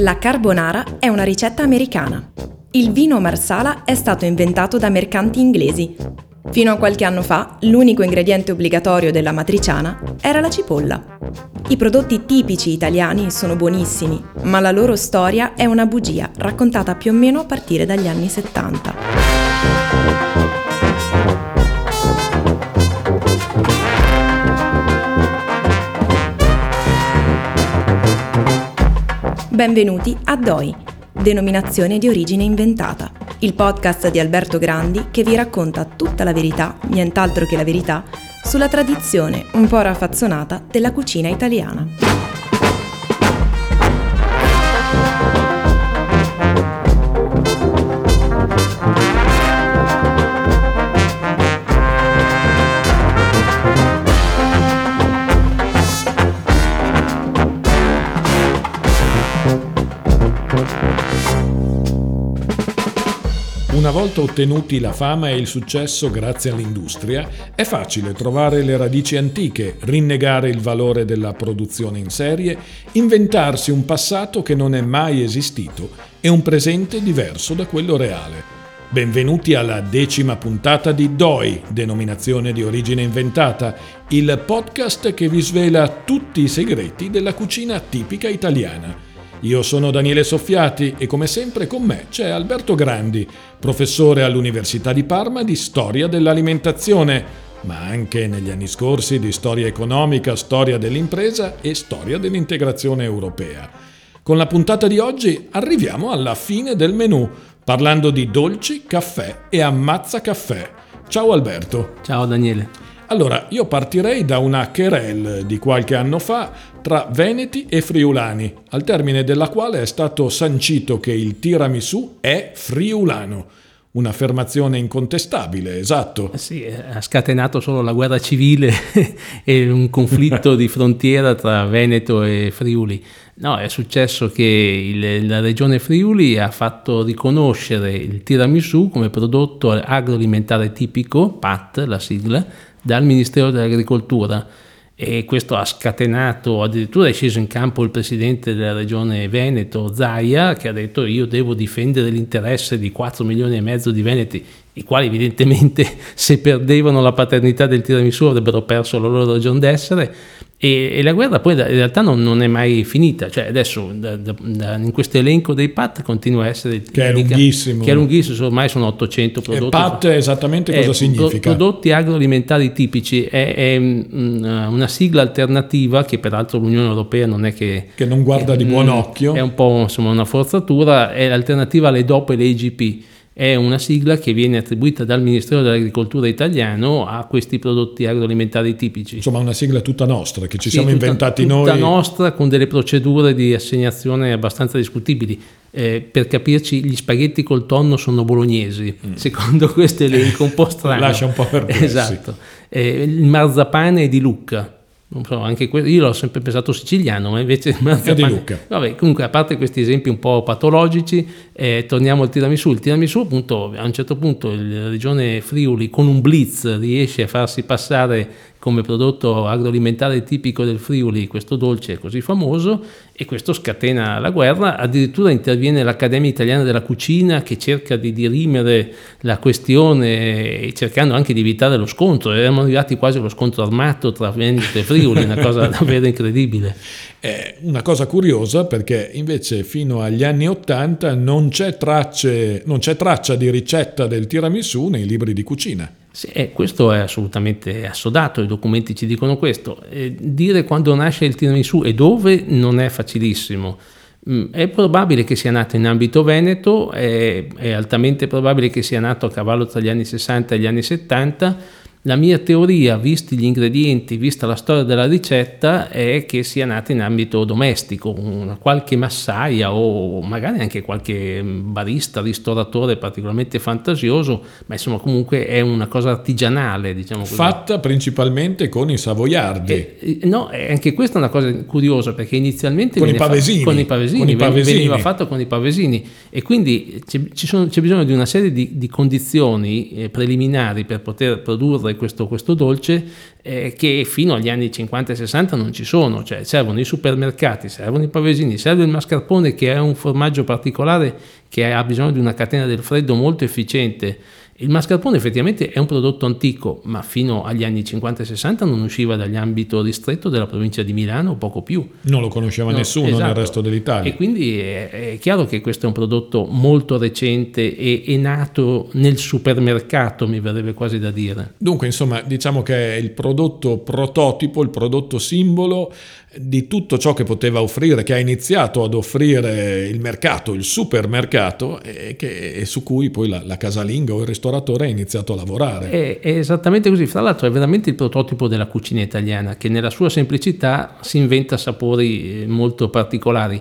La carbonara è una ricetta americana. Il vino marsala è stato inventato da mercanti inglesi. Fino a qualche anno fa, l'unico ingrediente obbligatorio della matriciana era la cipolla. I prodotti tipici italiani sono buonissimi, ma la loro storia è una bugia raccontata più o meno a partire dagli anni 70. Benvenuti a DOI, denominazione di origine inventata, il podcast di Alberto Grandi che vi racconta tutta la verità, nient'altro che la verità, sulla tradizione un po' raffazzonata della cucina italiana. Una volta ottenuti la fama e il successo grazie all'industria, è facile trovare le radici antiche, rinnegare il valore della produzione in serie, inventarsi un passato che non è mai esistito e un presente diverso da quello reale. Benvenuti alla decima puntata di DOI, denominazione di origine inventata, il podcast che vi svela tutti i segreti della cucina tipica italiana. Io sono Daniele Soffiati e come sempre con me c'è Alberto Grandi, professore all'Università di Parma di Storia dell'Alimentazione, ma anche negli anni scorsi di Storia economica, Storia dell'impresa e Storia dell'integrazione europea. Con la puntata di oggi arriviamo alla fine del menù, parlando di dolci, caffè e ammazza caffè. Ciao Alberto. Ciao Daniele. Allora, io partirei da una querelle di qualche anno fa tra veneti e friulani, al termine della quale è stato sancito che il tiramisù è friulano. Un'affermazione incontestabile, esatto. Eh sì, ha scatenato solo la guerra civile e un conflitto di frontiera tra Veneto e Friuli. No, è successo che il, la regione Friuli ha fatto riconoscere il tiramisù come prodotto agroalimentare tipico, PAT, la sigla, dal Ministero dell'Agricoltura e questo ha scatenato, addirittura è sceso in campo il presidente della regione Veneto, Zaia, che ha detto io devo difendere l'interesse di 4 milioni e mezzo di veneti, i quali evidentemente se perdevano la paternità del tiramisù avrebbero perso la loro ragione d'essere e, e, la guerra poi in realtà non, non è mai finita, cioè adesso da, da, da, in questo elenco dei PAT continua a essere... Che è lunghissimo. Che è lunghissimo, ormai sono 800 prodotti. E PAT esattamente cosa è, significa? Prodotti agroalimentari tipici, è, è, una sigla alternativa che peraltro l'Unione Europea non è che... Che non guarda che, di buon occhio. È un po' insomma, una forzatura, è l'alternativa alle DOP e alle IGP è una sigla che viene attribuita dal Ministero dell'Agricoltura italiano a questi prodotti agroalimentari tipici. Insomma, una sigla tutta nostra che ci sì, siamo tutta, inventati tutta noi. Tutta nostra con delle procedure di assegnazione abbastanza discutibili. Eh, per capirci, gli spaghetti col tonno sono bolognesi, mm. secondo questo elenco un po' strano. Lascia un po' perplessi. Esatto. Eh, il marzapane è di Lucca so, anche que- io l'ho sempre pensato siciliano, ma invece è di Lucca. Vabbè, comunque, a parte questi esempi un po' patologici, eh, torniamo al tiramisù. Il tiramisù, appunto, a un certo punto la regione Friuli con un blitz riesce a farsi passare come prodotto agroalimentare tipico del Friuli, questo dolce così famoso e questo scatena la guerra, addirittura interviene l'Accademia Italiana della Cucina che cerca di dirimere la questione cercando anche di evitare lo scontro, eravamo arrivati quasi allo scontro armato tra Veneto e Friuli, una cosa davvero incredibile. È una cosa curiosa perché invece fino agli anni Ottanta non c'è, non c'è traccia di ricetta del tiramisù nei libri di cucina. Sì, eh, questo è assolutamente assodato, i documenti ci dicono questo. Eh, dire quando nasce il tiramisù e dove non è facilissimo. Mm, è probabile che sia nato in ambito veneto, è, è altamente probabile che sia nato a cavallo tra gli anni 60 e gli anni 70 la mia teoria, visti gli ingredienti, vista la storia della ricetta, è che sia nata in ambito domestico, una qualche massaia o magari anche qualche barista, ristoratore particolarmente fantasioso, ma insomma comunque è una cosa artigianale, diciamo così. Fatta principalmente con i savoiardi. E, no, anche questa è una cosa curiosa perché inizialmente con i pavesini, con i pavesini, con i pavesini. veniva fatto con i pavesini e quindi c'è, sono, c'è bisogno di una serie di, di condizioni eh, preliminari per poter produrre questo, questo dolce eh, che fino agli anni 50 e 60 non ci sono, cioè servono i supermercati, servono i pavesini, serve il mascarpone che è un formaggio particolare che ha bisogno di una catena del freddo molto efficiente il mascarpone effettivamente è un prodotto antico, ma fino agli anni 50 e 60 non usciva dall'ambito ristretto della provincia di Milano o poco più. Non lo conosceva no, nessuno esatto. nel resto dell'Italia. E quindi è, è, chiaro che questo è un prodotto molto recente e è nato nel supermercato, mi verrebbe quasi da dire. Dunque, insomma, diciamo che è il prodotto prototipo, il prodotto simbolo di tutto ciò che poteva offrire, che ha iniziato ad offrire il mercato, il supermercato, e, che, e su cui poi la, la, casalinga o il ristoratore ha iniziato a lavorare. È, è, esattamente così, fra l'altro è veramente il prototipo della cucina italiana, che nella sua semplicità si inventa sapori eh, molto particolari.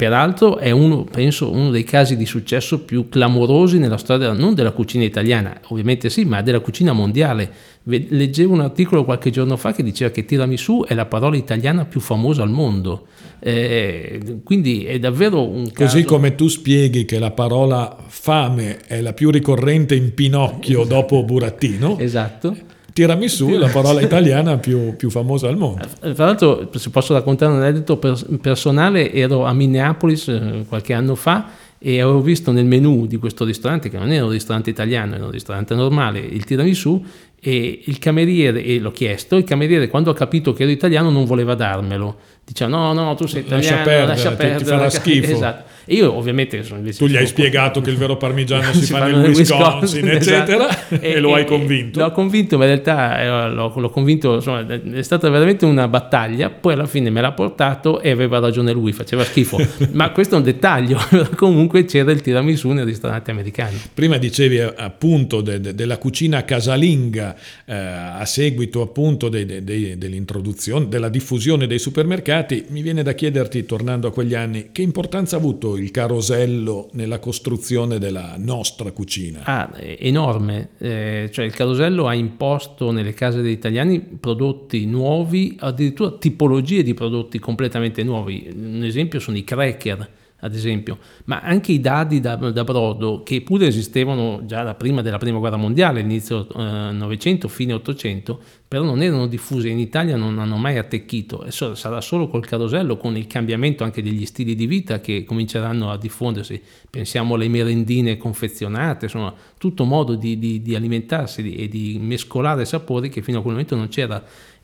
Peraltro è uno, penso, uno dei casi di successo più clamorosi nella storia non della cucina italiana, ovviamente sì, ma della cucina mondiale. Leggevo un articolo qualche giorno fa che diceva che tiramisù è la parola italiana più famosa al mondo. Eh, quindi è davvero un caso... Così come tu spieghi che la parola fame è la più ricorrente in Pinocchio esatto. dopo Burattino. Esatto Tiramisù è la parola italiana più, più, famosa al mondo. Eh, tra l'altro, se posso raccontare un aneddoto personale, ero a Minneapolis eh, qualche anno fa e avevo visto nel menu di questo ristorante, che non era un ristorante italiano, era un ristorante normale, il tiramisù, e il cameriere, e l'ho chiesto, il cameriere quando ha capito che ero italiano non voleva darmelo diceva no, no, tu sei italiano, lascia perdere, lascia perdere ti farà schifo. Esatto. E io ovviamente sono invece... Tu gli hai spiegato che il vero parmigiano si, si fa nel Wisconsin, Wisconsin eccetera, esatto. e, e, lo hai convinto. L'ho convinto, ma in realtà eh, l'ho, l'ho, convinto, insomma, è stata veramente una battaglia, poi alla fine me l'ha portato e aveva ragione lui, faceva schifo. ma questo è un dettaglio, comunque c'era il tiramisù nei ristoranti americani. Prima dicevi eh, appunto de, de, della cucina casalinga eh, a seguito appunto de, dell'introduzione, della diffusione dei supermercati, Beati, mi viene da chiederti, tornando a quegli anni, che importanza ha avuto il carosello nella costruzione della nostra cucina? Ah, enorme. Eh, cioè il carosello ha imposto nelle case degli italiani prodotti nuovi, addirittura tipologie di prodotti completamente nuovi. Un esempio sono i cracker ad esempio, ma anche i dadi da, da, brodo che pure esistevano già da prima della prima guerra mondiale, inizio eh, Novecento, fine Ottocento, però non erano diffusi in Italia, non hanno mai attecchito e so, sarà solo col carosello, con il cambiamento anche degli stili di vita che cominceranno a diffondersi. Pensiamo alle merendine confezionate, insomma, tutto modo di, di, di alimentarsi e di mescolare sapori che fino a quel momento non c'era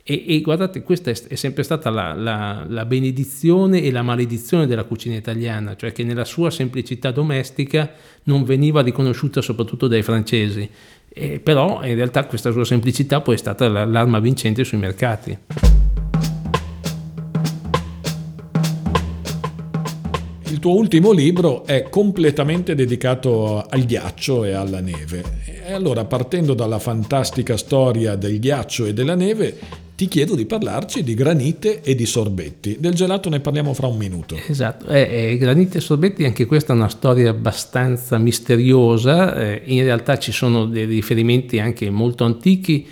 e, e, guardate, questa è, è sempre stata la, la, la, benedizione e la maledizione della cucina italiana, cioè che nella sua semplicità domestica non veniva riconosciuta soprattutto dai francesi, e, però in realtà questa sua semplicità poi è stata l'arma vincente sui mercati. Il tuo ultimo libro è completamente dedicato al ghiaccio e alla neve. E allora, partendo dalla fantastica storia del ghiaccio e della neve, ti chiedo di parlarci di granite e di sorbetti. Del gelato ne parliamo fra un minuto. Esatto, eh, eh, granite e sorbetti, anche questa è una storia abbastanza misteriosa, eh, in realtà ci sono dei riferimenti anche molto antichi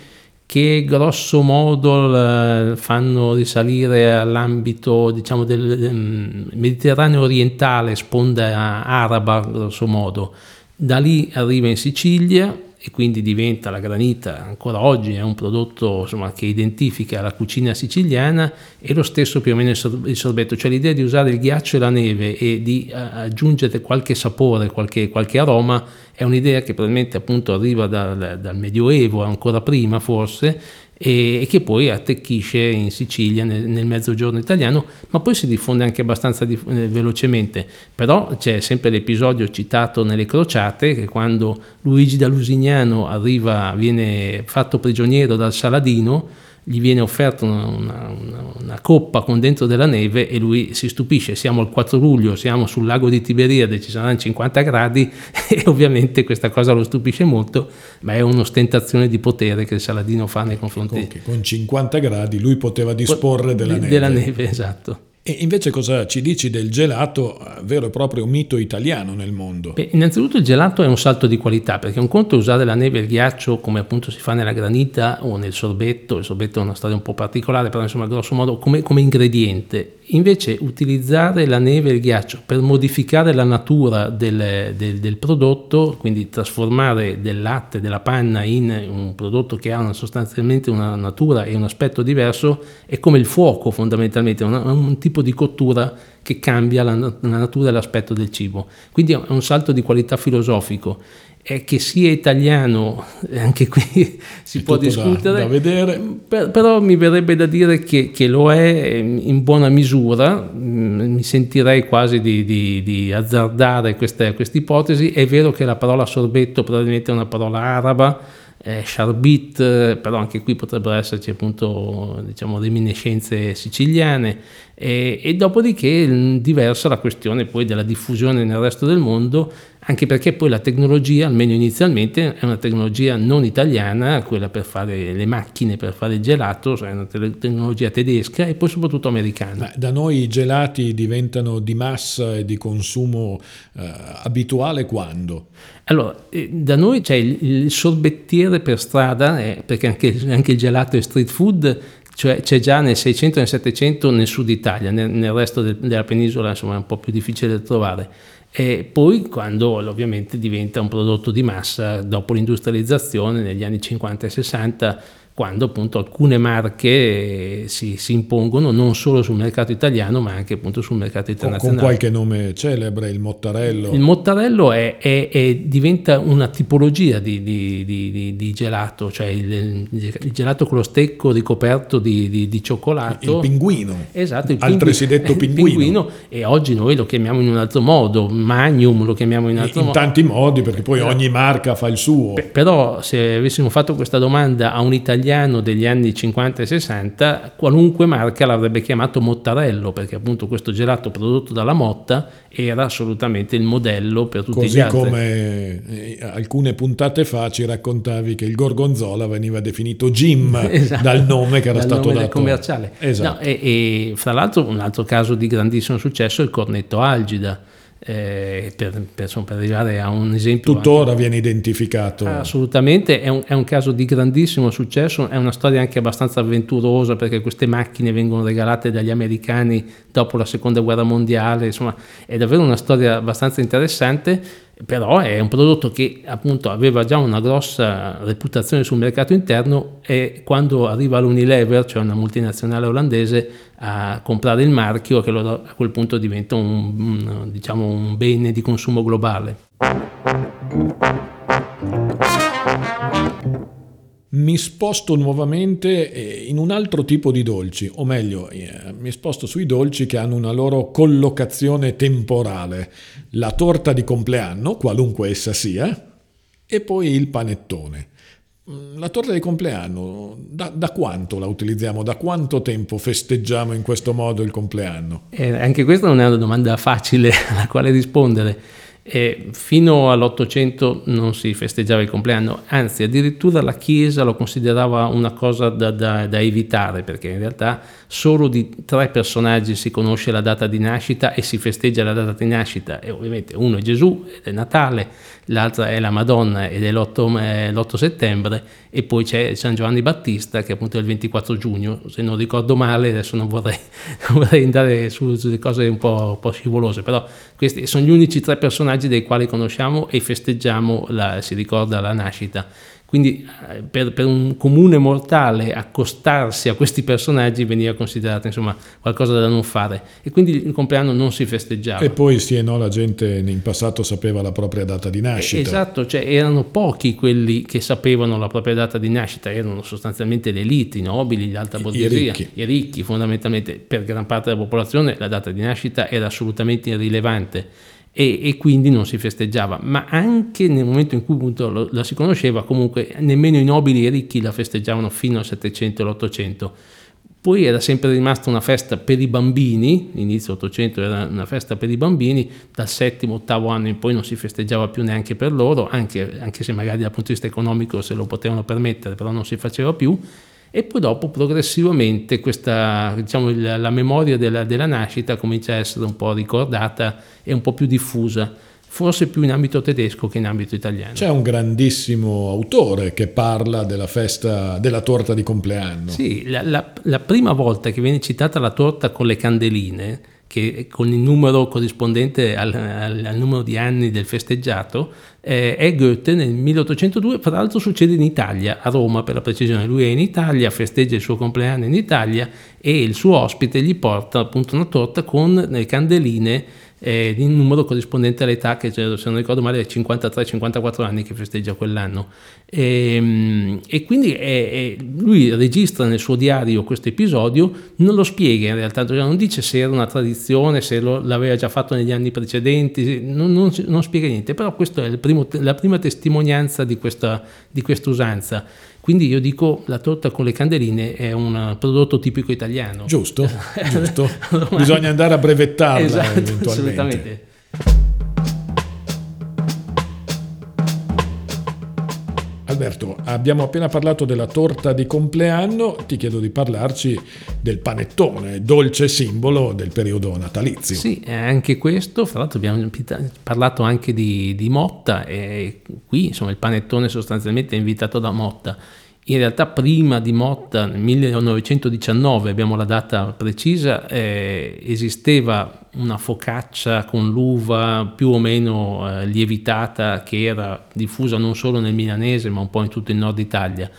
che grosso modo fanno risalire all'ambito diciamo, del, del mm, Mediterraneo orientale, sponda araba grosso modo. Da lì arriva in Sicilia, e quindi diventa la granita ancora oggi è un prodotto insomma, che identifica la cucina siciliana e lo stesso più o meno il sorbetto, cioè l'idea di usare il ghiaccio e la neve e di uh, aggiungere qualche sapore, qualche, qualche, aroma è un'idea che probabilmente appunto arriva dal, dal Medioevo, ancora prima forse, e, che poi attecchisce in Sicilia nel, nel, mezzogiorno italiano, ma poi si diffonde anche abbastanza di, eh, velocemente. Però c'è sempre l'episodio citato nelle crociate che quando Luigi da Lusignano arriva, viene fatto prigioniero dal Saladino, gli viene offerta una, una, una, coppa con dentro della neve e lui si stupisce, siamo il 4 luglio, siamo sul lago di Tiberiade, ci saranno 50 gradi e ovviamente questa cosa lo stupisce molto, ma è un'ostentazione di potere che il Saladino fa nei confronti. Okay, con 50 gradi lui poteva disporre della neve. Della neve, esatto. E invece cosa ci dici del gelato, eh, vero e proprio mito italiano nel mondo? Beh, innanzitutto il gelato è un salto di qualità, perché un conto è usare la neve e il ghiaccio come appunto si fa nella granita o nel sorbetto, il sorbetto è una storia un po' particolare, però insomma grosso modo come, come ingrediente. Invece utilizzare la neve e il ghiaccio per modificare la natura del, del, del, prodotto, quindi trasformare del latte, della panna in un prodotto che ha una, sostanzialmente una natura e un aspetto diverso, è come il fuoco fondamentalmente, un, un tipo di cottura che cambia la, la natura e l'aspetto del cibo. Quindi è un salto di qualità filosofico è che sia italiano, anche qui si è può discutere, da, da vedere. Per, però mi verrebbe da dire che, che, lo è in buona misura, mm, mi sentirei quasi di, di, di azzardare questa ipotesi, è vero che la parola sorbetto probabilmente è una parola araba, eh, Sharbit, però anche qui potrebbero esserci appunto diciamo reminiscenze siciliane e, e dopodiché diversa la questione poi della diffusione nel resto del mondo anche perché poi la tecnologia, almeno inizialmente, è una tecnologia non italiana, quella per fare le macchine, per fare il gelato, cioè è una tecnologia tedesca e poi soprattutto americana. da noi i gelati diventano di massa e di consumo eh, abituale quando? Allora, eh, da noi c'è il, il sorbettiere per strada, eh, perché anche, anche il gelato è street food, cioè c'è già nel 600 e nel 700 nel sud Italia, nel, nel resto de, della penisola insomma è un po' più difficile da trovare. E poi quando ovviamente diventa un prodotto di massa dopo l'industrializzazione negli anni 50 e 60 quando appunto alcune marche si, si, impongono non solo sul mercato italiano ma anche appunto sul mercato internazionale. Con qualche nome celebre, il mottarello. Il mottarello è, è, è, diventa una tipologia di, di, di, di gelato, cioè il, il, gelato con lo stecco ricoperto di, cioccolato. Il pinguino. Esatto, il altresì detto pinguino. pinguino. E oggi noi lo chiamiamo in un altro modo, Magnum lo chiamiamo in un altro in modo. In tanti modi perché poi ogni marca fa il suo. Però se avessimo fatto questa domanda a un italiano italiano degli anni 50 e 60, qualunque marca l'avrebbe chiamato Mottarello, perché appunto questo gelato prodotto dalla Motta era assolutamente il modello per tutti Così gli altri. Così come eh, alcune puntate fa ci raccontavi che il gorgonzola veniva definito Jim esatto, dal nome che era stato nome dato. commerciale. Esatto. No, e, e fra l'altro un altro caso di grandissimo successo è il cornetto algida eh, per, per, insomma, per, arrivare a un esempio. Tuttora anche, viene identificato. Assolutamente, è un, è un, caso di grandissimo successo, è una storia anche abbastanza avventurosa perché queste macchine vengono regalate dagli americani dopo la seconda guerra mondiale, insomma è davvero una storia abbastanza interessante però è un prodotto che appunto aveva già una grossa reputazione sul mercato interno e quando arriva l'Unilever, cioè una multinazionale olandese, a comprare il marchio, che a quel punto diventa un, un, diciamo, un bene di consumo globale mi sposto nuovamente eh, in un altro tipo di dolci, o meglio, eh, mi sposto sui dolci che hanno una loro collocazione temporale. La torta di compleanno, qualunque essa sia, e poi il panettone. Mm, la torta di compleanno, da, da, quanto la utilizziamo? Da quanto tempo festeggiamo in questo modo il compleanno? Eh, anche questa non è una domanda facile alla quale rispondere e fino all'Ottocento non si festeggiava il compleanno, anzi addirittura la Chiesa lo considerava una cosa da, da, da, evitare, perché in realtà solo di tre personaggi si conosce la data di nascita e si festeggia la data di nascita, e ovviamente uno è Gesù ed è Natale, l'altra è la Madonna ed è l'8, eh, l'8 settembre, e poi c'è San Giovanni Battista che appunto è il 24 giugno, se non ricordo male, adesso non vorrei, non vorrei andare su, sulle cose un po', un po' scivolose, però questi sono gli unici tre personaggi dei quali conosciamo e festeggiamo, la, si ricorda la nascita. Quindi eh, per, per, un comune mortale accostarsi a questi personaggi veniva considerato insomma, qualcosa da non fare e quindi il compleanno non si festeggiava. E poi sì e no, la gente in passato sapeva la propria data di nascita. Esatto, cioè erano pochi quelli che sapevano la propria data di nascita, erano sostanzialmente le elite, i nobili, l'alta borghesia, I ricchi. i ricchi fondamentalmente. Per gran parte della popolazione la data di nascita era assolutamente irrilevante e, e, quindi non si festeggiava, ma anche nel momento in cui appunto lo, la si conosceva, comunque nemmeno i nobili e i ricchi la festeggiavano fino al 700 e l'800. Poi era sempre rimasta una festa per i bambini, l'inizio 800 era una festa per i bambini, dal settimo, ottavo anno in poi non si festeggiava più neanche per loro, anche, anche se magari dal punto di vista economico se lo potevano permettere, però non si faceva più e poi dopo progressivamente questa, diciamo, la, la memoria della, della, nascita comincia a essere un po' ricordata e un po' più diffusa. forse più in ambito tedesco che in ambito italiano. C'è un grandissimo autore che parla della festa della torta di compleanno. Sì, la, la, la prima volta che viene citata la torta con le candeline, che con il numero corrispondente al, al, al numero di anni del festeggiato, eh, è Goethe nel 1802, tra l'altro succede in Italia, a Roma per la precisione, lui è in Italia, festeggia il suo compleanno in Italia e il suo ospite gli porta appunto una torta con le candeline eh, in numero corrispondente all'età che se non ricordo male è 53-54 anni che festeggia quell'anno. E, ehm, e quindi è, è, lui registra nel suo diario questo episodio non lo spiega in realtà cioè non dice se era una tradizione se lo, l'aveva già fatto negli anni precedenti non, non, non spiega niente però questa è primo, la prima testimonianza di questa, di questa usanza quindi io dico la torta con le candeline è un prodotto tipico italiano. Giusto, giusto. Bisogna andare a brevettarla esatto, eventualmente. Assolutamente. Alberto, abbiamo appena parlato della torta di compleanno, ti chiedo di parlarci del panettone, dolce simbolo del periodo natalizio. Sì, anche questo, fra l'altro abbiamo parlato anche di, di Motta e qui insomma il panettone sostanzialmente è invitato da Motta. In realtà prima di Motta, nel 1919, abbiamo la data precisa, eh, esisteva una focaccia con l'uva più o meno eh, lievitata che era diffusa non solo nel milanese ma un po' in tutto il nord Italia.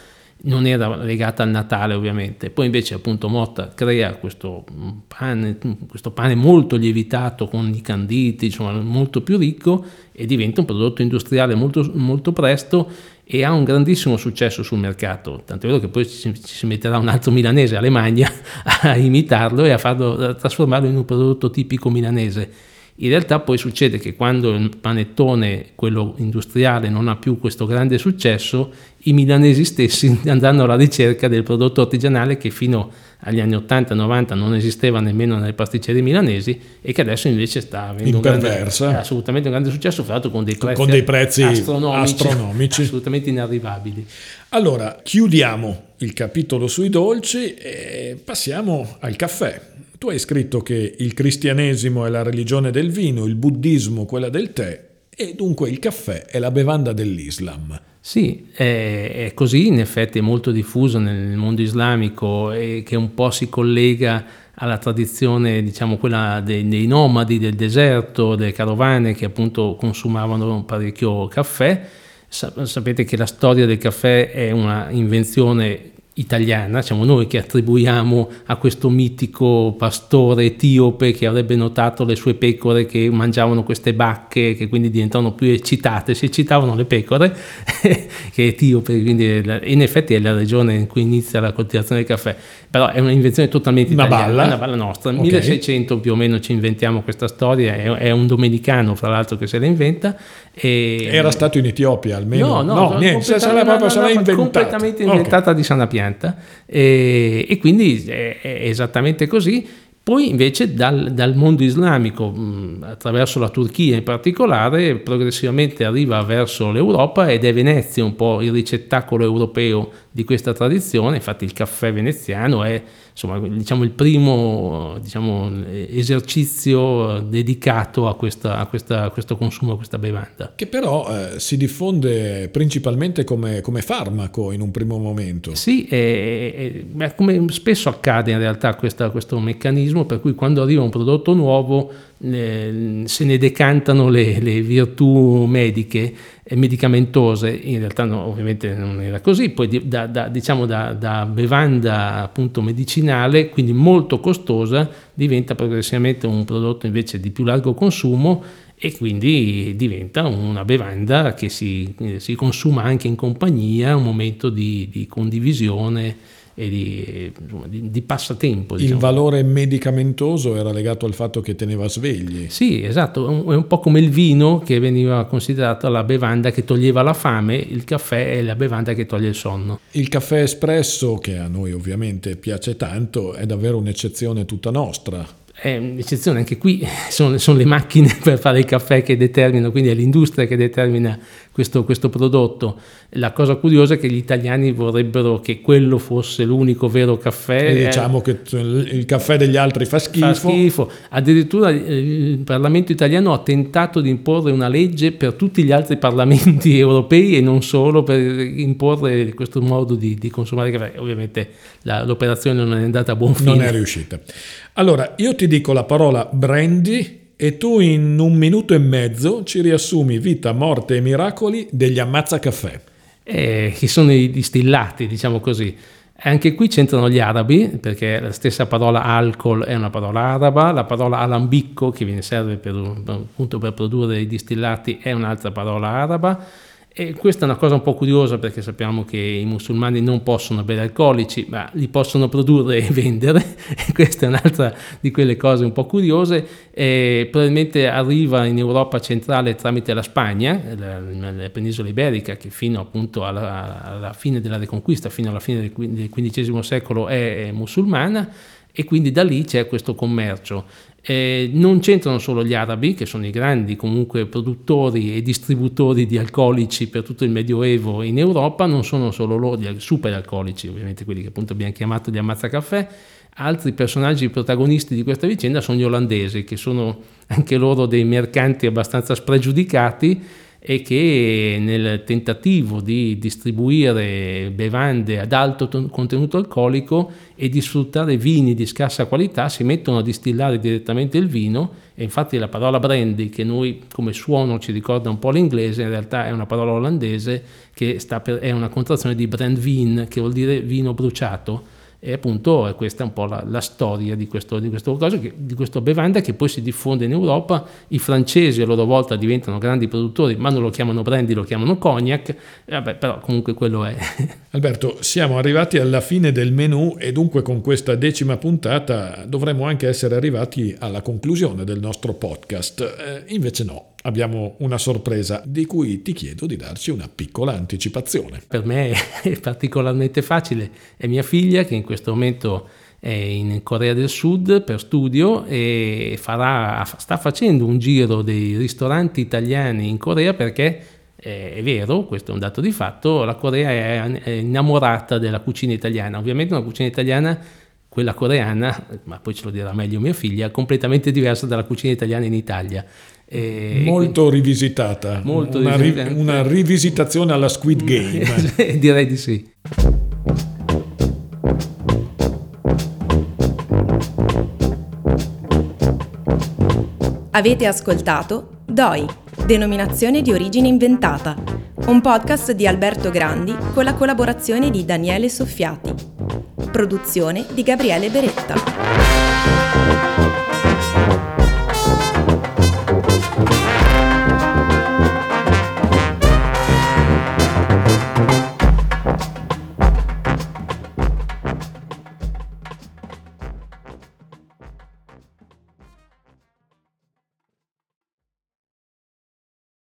Non era legata al Natale ovviamente. Poi invece appunto Motta crea questo pane, questo pane molto lievitato con i canditi, insomma molto più ricco e diventa un prodotto industriale molto, molto presto e ha un grandissimo successo sul mercato, tanto è vero che poi ci, si metterà un altro milanese, Alemagna, a imitarlo e a, farlo, a trasformarlo in un prodotto tipico milanese. In realtà poi succede che quando il panettone, quello industriale, non ha più questo grande successo, i milanesi stessi andranno alla ricerca del prodotto artigianale che fino agli anni 80-90 non esisteva nemmeno nelle pasticcerie milanesi e che adesso invece sta avendo un grande, assolutamente un grande successo, fra l'altro con dei prezzi, con dei prezzi astronomici, astronomici, assolutamente inarrivabili. Allora, chiudiamo il capitolo sui dolci e passiamo al caffè. Tu hai scritto che il cristianesimo è la religione del vino, il buddismo quella del tè e dunque il caffè è la bevanda dell'Islam. Sì, è, così, in effetti è molto diffuso nel mondo islamico e che un po' si collega alla tradizione, diciamo, quella dei, dei nomadi del deserto, delle carovane che appunto consumavano parecchio caffè. Sapete che la storia del caffè è una invenzione italiana, siamo noi che attribuiamo a questo mitico pastore etiope che avrebbe notato le sue pecore che mangiavano queste bacche che quindi diventavano più eccitate, si eccitavano le pecore, che è etiope, quindi in effetti è la regione in cui inizia la coltivazione del caffè, però è un'invenzione totalmente una italiana, balla. una balla nostra, okay. 1600 più o meno ci inventiamo questa storia, è, è un domenicano fra l'altro che se la inventa. E... Era stato in Etiopia almeno? No, no, no niente, se l'ha proprio no, inventata. completamente inventata okay. di sana pianta e, e quindi è, è esattamente così. Poi invece dal, dal, mondo islamico, attraverso la Turchia in particolare, progressivamente arriva verso l'Europa ed è Venezia un po' il ricettacolo europeo di questa tradizione, infatti il caffè veneziano è insomma, diciamo, il primo diciamo, esercizio dedicato a, questa, a, questa, a, questo consumo, a questa bevanda. Che però eh, si diffonde principalmente come, come, farmaco in un primo momento. Sì, è, è, come spesso accade in realtà questa, questo meccanismo per cui quando arriva un prodotto nuovo eh, se ne decantano le, le virtù mediche e medicamentose, in realtà no, ovviamente non era così, poi da, da, diciamo da, da, bevanda appunto medicinale, quindi molto costosa, diventa progressivamente un prodotto invece di più largo consumo e quindi diventa una bevanda che si, si consuma anche in compagnia, un momento di, di condivisione e di, insomma, di, di passatempo. Diciamo. Il valore medicamentoso era legato al fatto che teneva svegli. Sì, esatto, è un po' come il vino che veniva considerato la bevanda che toglieva la fame, il caffè è la bevanda che toglie il sonno. Il caffè espresso, che a noi ovviamente piace tanto, è davvero un'eccezione tutta nostra è un'eccezione, anche qui sono, sono, le macchine per fare il caffè che determinano, quindi è l'industria che determina questo, questo, prodotto. La cosa curiosa è che gli italiani vorrebbero che quello fosse l'unico vero caffè. E diciamo che il caffè degli altri fa schifo. Fa schifo. Addirittura il Parlamento italiano ha tentato di imporre una legge per tutti gli altri parlamenti europei e non solo per imporre questo modo di, di consumare caffè. Ovviamente la, l'operazione non è andata a buon fine. Non è riuscita. Allora, io ti dico la parola brandy e tu in un minuto e mezzo ci riassumi vita, morte e miracoli degli ammazzacaffè. Eh, che sono i distillati, diciamo così. Anche qui c'entrano gli arabi, perché la stessa parola alcol è una parola araba, la parola alambicco, che viene serve per, appunto per produrre i distillati, è un'altra parola araba e questa è una cosa un po' curiosa perché sappiamo che i musulmani non possono bere alcolici, ma li possono produrre e vendere. Questa è un'altra di quelle cose un po' curiose. E probabilmente arriva in Europa centrale tramite la Spagna, la, la penisola iberica, che fino appunto alla, alla, fine della Reconquista, fino alla fine del XV secolo è, è musulmana e quindi da lì c'è questo commercio. Eh, non c'entrano solo gli arabi, che sono i grandi comunque produttori e distributori di alcolici per tutto il Medioevo in Europa, non sono solo loro gli super alcolici, ovviamente quelli che appunto abbiamo chiamato gli ammazzacaffè, altri personaggi protagonisti di questa vicenda sono gli olandesi, che sono anche loro dei mercanti abbastanza spregiudicati e che nel tentativo di distribuire bevande ad alto contenuto alcolico e di sfruttare vini di scarsa qualità si mettono a distillare direttamente il vino e infatti la parola brandy che noi come suono ci ricorda un po' l'inglese in realtà è una parola olandese che per, è una contrazione di brandvin che vuol dire vino bruciato e appunto questa un po' la, la storia di questo, di, questo cosa, che, di questa bevanda che poi si diffonde in Europa. I francesi a loro volta diventano grandi produttori, ma non lo chiamano brandy, lo chiamano cognac. Vabbè, però comunque quello è. Alberto, siamo arrivati alla fine del menù e dunque con questa decima puntata dovremmo anche essere arrivati alla conclusione del nostro podcast. Eh, invece no abbiamo una sorpresa di cui ti chiedo di darci una piccola anticipazione. Per me è particolarmente facile, è mia figlia che in questo momento è in Corea del Sud per studio e farà, sta facendo un giro dei ristoranti italiani in Corea perché eh, è vero, questo è un dato di fatto, la Corea è innamorata della cucina italiana, ovviamente una cucina italiana quella coreana, ma poi ce lo dirà meglio mia figlia, completamente diversa dalla cucina italiana in Italia. E molto rivisitata, molto una, ri- una, rivisitazione alla Squid Game. Direi di sì. Avete ascoltato DOI, denominazione di origine inventata, un podcast di Alberto Grandi con la collaborazione di Daniele Soffiati. Produzione di Gabriele Beretta.